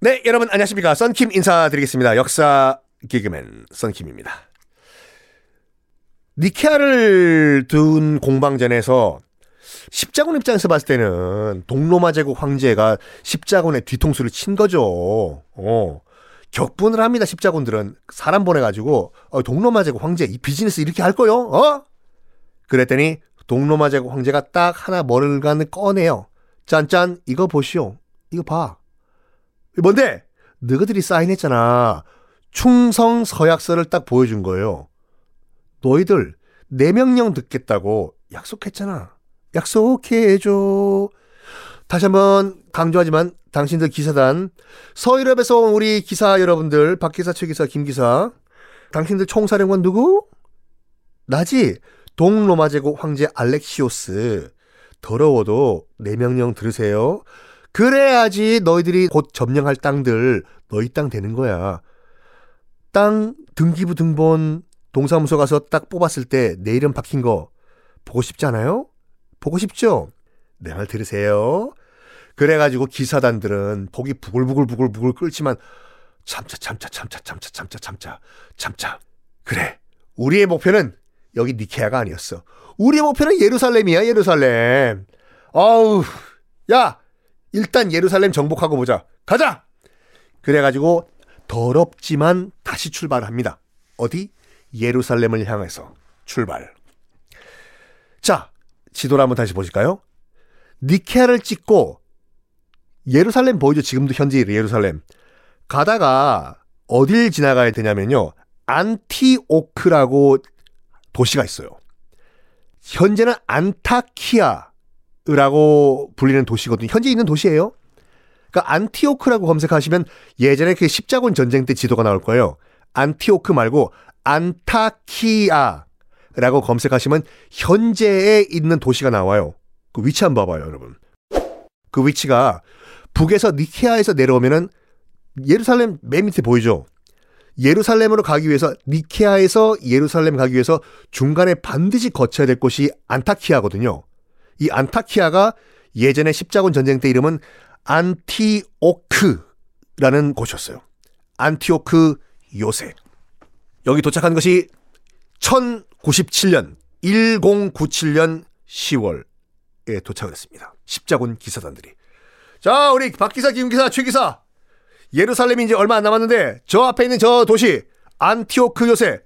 네, 여러분 안녕하십니까. 썬킴 인사드리겠습니다. 역사 개그맨 썬킴입니다. 니케아를 둔 공방전에서 십자군 입장에서 봤을 때는 동로마 제국 황제가 십자군의 뒤통수를 친 거죠. 어. 격분을 합니다. 십자군들은 사람 보내가지고 어, 동로마 제국 황제 이 비즈니스 이렇게 할 거요? 어? 그랬더니 동로마 제국 황제가 딱 하나 머리간을 꺼내요. 짠짠 이거 보시오. 이거 봐. 뭔데? 너희들이 사인했잖아. 충성 서약서를 딱 보여준 거예요. 너희들 내 명령 듣겠다고 약속했잖아. 약속해줘. 다시 한번 강조하지만 당신들 기사단 서유럽에서 온 우리 기사 여러분들 박기사 최기사 김기사 당신들 총사령관 누구? 나지 동로마 제국 황제 알렉시오스 더러워도 내 명령 들으세요. 그래야지 너희들이 곧 점령할 땅들 너희 땅 되는 거야. 땅 등기부 등본 동사무소 가서 딱 뽑았을 때 내 이름 박힌 거 보고 싶지 않아요? 보고 싶죠? 내 말 들으세요. 그래가지고 기사단들은 복이 부글부글부글부글 끓지만 참자 참자 참자 참자 참자 참자 참자 그래 우리의 목표는 여기 니케아가 아니었어 우리의 목표는 예루살렘이야 예루살렘 아우 야 일단 예루살렘 정복하고 보자 가자 그래가지고 더럽지만 다시 출발합니다 어디 예루살렘을 향해서 출발 자 지도를 한번 다시 보실까요 니케아를 찍고 예루살렘 보이죠? 지금도 현재 예루살렘. 가다가 어딜 지나가야 되냐면요. 안티오크라고 도시가 있어요. 현재는 안타키아 라고 불리는 도시거든요. 현재 있는 도시예요. 그러니까 안티오크라고 검색하시면 예전에 그 십자군 전쟁 때 지도가 나올 거예요. 안티오크 말고 안타키아라고 검색하시면 현재에 있는 도시가 나와요. 그 위치 한번 봐봐요, 여러분. 그 위치가 북에서 니케아에서 내려오면은 예루살렘 맨 밑에 보이죠? 예루살렘으로 가기 위해서 니케아에서 예루살렘 가기 위해서 중간에 반드시 거쳐야 될 곳이 안타키아거든요. 이 안타키아가 예전에 십자군 전쟁 때 이름은 안티오크라는 곳이었어요. 안티오크 요새. 여기 도착한 것이 1097년 1097년 10월에 도착을 했습니다. 십자군 기사단들이. 자, 우리 박기사, 김기사, 최기사. 예루살렘이 이제 얼마 안 남았는데 저 앞에 있는 저 도시 안티오크 요새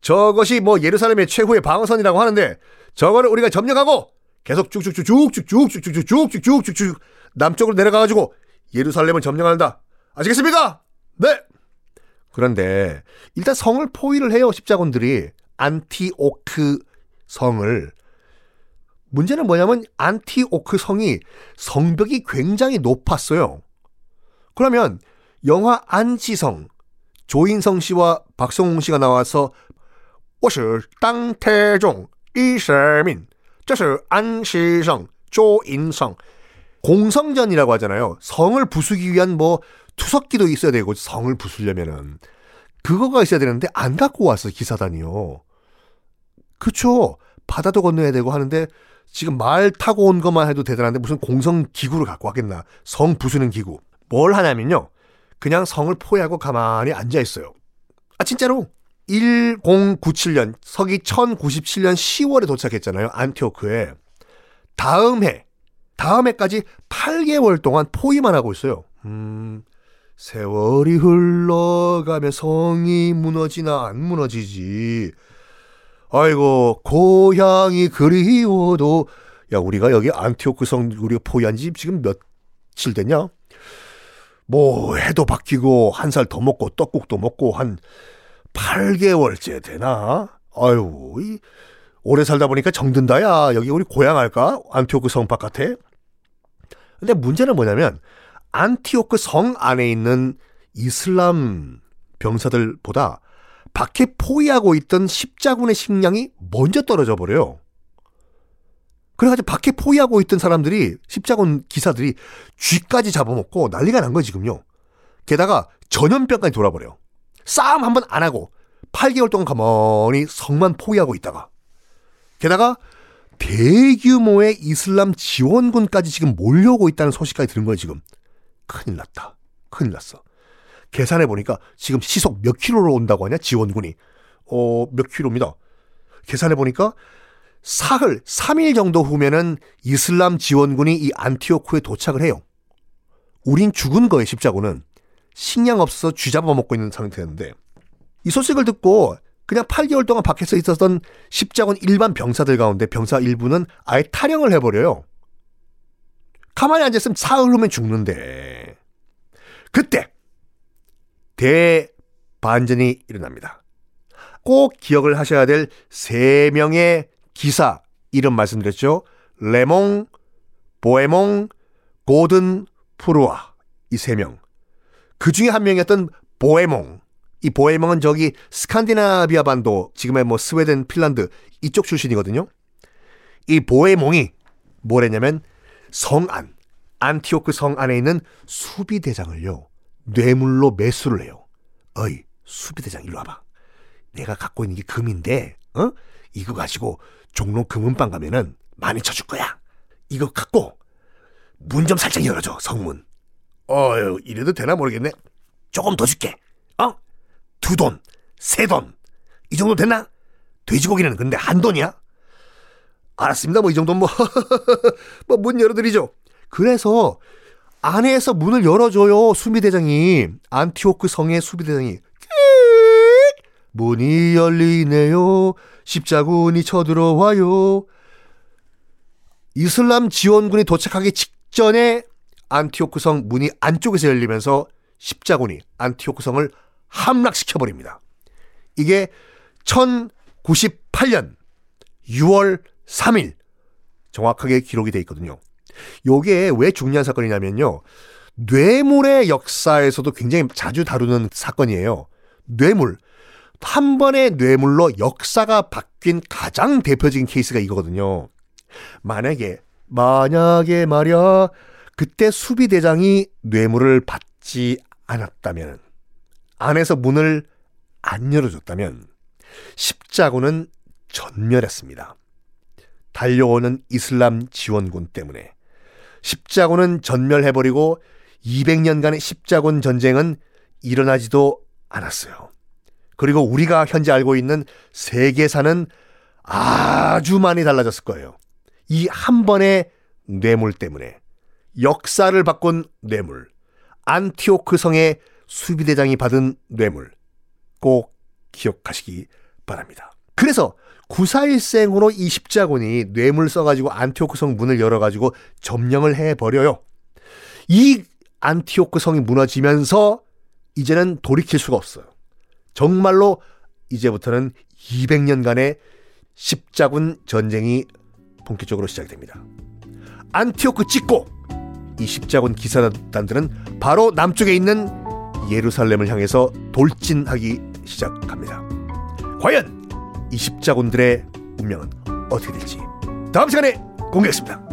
저것이 뭐 예루살렘의 최후의 방어선이라고 하는데 저거를 우리가 점령하고 계속 쭉쭉쭉쭉쭉쭉쭉쭉쭉쭉쭉쭉 남쪽으로 내려가가지고 예루살렘을 점령한다. 아시겠습니까? 네. 그런데 일단 성을 포위를 해요 십자군들이 안티오크 성을 문제는 뭐냐면 안티오크 성이 성벽이 굉장히 높았어요. 그러면 영화 안시성 조인성 씨와 박성웅 씨가 나와서 我是 당태종 이세민 这是 안시성 조인성 공성전이라고 하잖아요. 성을 부수기 위한 뭐 투석기도 있어야 되고 성을 부수려면은 그거가 있어야 되는데 안 갖고 왔어 기사단이요. 그쵸? 바다도 건너야 되고 하는데 지금 말 타고 온 것만 해도 대단한데 무슨 공성 기구를 갖고 왔겠나? 성 부수는 기구. 뭘 하냐면요. 그냥 성을 포위하고 가만히 앉아 있어요. 아 진짜로 1097년 서기 1097년 10월에 도착했잖아요. 안티오크에. 다음 해 다음 해까지 8개월 동안 포위만 하고 있어요. 음. 세월이 흘러가면 성이 무너지나 안 무너지지. 아이고 고향이 그리워도 야 우리가 여기 안티오크 성 우리가 포위한 지 지금 며칠 됐냐? 뭐 해도 바뀌고 한 살 더 먹고 떡국도 먹고 한 8개월째 되나? 아유 이 오래 살다 보니까 정든다 야 여기 우리 고향 할까? 안티오크 성 바깥에. 근데 문제는 뭐냐면 안티오크 성 안에 있는 이슬람 병사들보다 밖에 포위하고 있던 십자군의 식량이 먼저 떨어져 버려요. 그래가지고 밖에 포위하고 있던 사람들이 십자군 기사들이 쥐까지 잡아먹고 난리가 난 거예요 지금요. 게다가 전염병까지 돌아버려요. 싸움 한 번 안 하고 8개월 동안 가만히 성만 포위하고 있다가 게다가 대규모의 이슬람 지원군까지 지금 몰려오고 있다는 소식까지 들은 거예요 지금. 큰일 났다. 큰일 났어. 계산해 보니까 지금 시속 몇 킬로로 온다고 하냐 지원군이 어 몇 킬로입니다. 계산해 보니까 사흘 3일 정도 후면은 이슬람 지원군이 이 안티오크에 도착을 해요. 우린 죽은 거예요 십자군은 식량 없어서 쥐잡아 먹고 있는 상태였는데 이 소식을 듣고 그냥 8개월 동안 밖에서 있었던 십자군 일반 병사들 가운데 병사 일부는 아예 탈영을 해버려요. 가만히 앉아있으면 사흘 후면 죽는데 그때 대반전이 일어납니다. 꼭 기억을 하셔야 될 세 명의 기사 이름 말씀드렸죠. 레몽, 보에몽, 고드프루아 이 세 명. 그 중에 한 명이었던 보에몽. 이 보에몽은 저기 스칸디나비아 반도 지금의 뭐 스웨덴, 핀란드 이쪽 출신이거든요. 이 보에몽이 뭐랬냐면 성안, 안티오크 성 안에 있는 수비대장을요. 뇌물로 매수를 해요. 어이, 수비대장 일로 와봐. 내가 갖고 있는 게 금인데, 어? 이거 가지고 종로 금은방 가면은 많이 쳐줄 거야. 이거 갖고 문 좀 살짝 열어줘, 성문. 어휴, 이래도 되나 모르겠네. 조금 더 줄게. 어? 두 돈, 세 돈. 이 정도 됐나? 돼지고기는 근데 한 돈이야? 알았습니다. 뭐 이 정도 뭐, 뭐 문 열어드리죠. 그래서 안에서 문을 열어줘요. 수비대장이. 안티오크 성의 수비대장이. 문이 열리네요. 십자군이 쳐들어와요. 이슬람 지원군이 도착하기 직전에 안티오크 성 문이 안쪽에서 열리면서 십자군이 안티오크 성을 함락시켜 버립니다. 이게 1098년 6월 3일 정확하게 기록이 돼 있거든요. 요게 왜 중요한 사건이냐면요. 뇌물의 역사에서도 굉장히 자주 다루는 사건이에요. 뇌물. 한 번의 뇌물로 역사가 바뀐 가장 대표적인 케이스가 이거거든요. 만약에, 만약에 말이야, 그때 수비대장이 뇌물을 받지 않았다면, 안에서 문을 안 열어줬다면, 십자군은 전멸했습니다. 달려오는 이슬람 지원군 때문에. 십자군은 전멸해버리고 200년간의 십자군 전쟁은 일어나지도 않았어요. 그리고 우리가 현재 알고 있는 세계사는 아주 많이 달라졌을 거예요. 이 한 번의 뇌물 때문에 역사를 바꾼 뇌물, 안티오크 성의 수비대장이 받은 뇌물 꼭 기억하시기 바랍니다. 그래서 구사일생으로 이 십자군이 뇌물 써가지고 안티오크 성 문을 열어가지고 점령을 해버려요. 이 안티오크 성이 무너지면서 이제는 돌이킬 수가 없어요. 정말로 이제부터는 200년간의 십자군 전쟁이 본격적으로 시작됩니다. 안티오크 찍고 이 십자군 기사단들은 바로 남쪽에 있는 예루살렘을 향해서 돌진하기 시작합니다. 과연 이 십자군들의 운명은 어떻게 될지 다음 시간에 공개하겠습니다.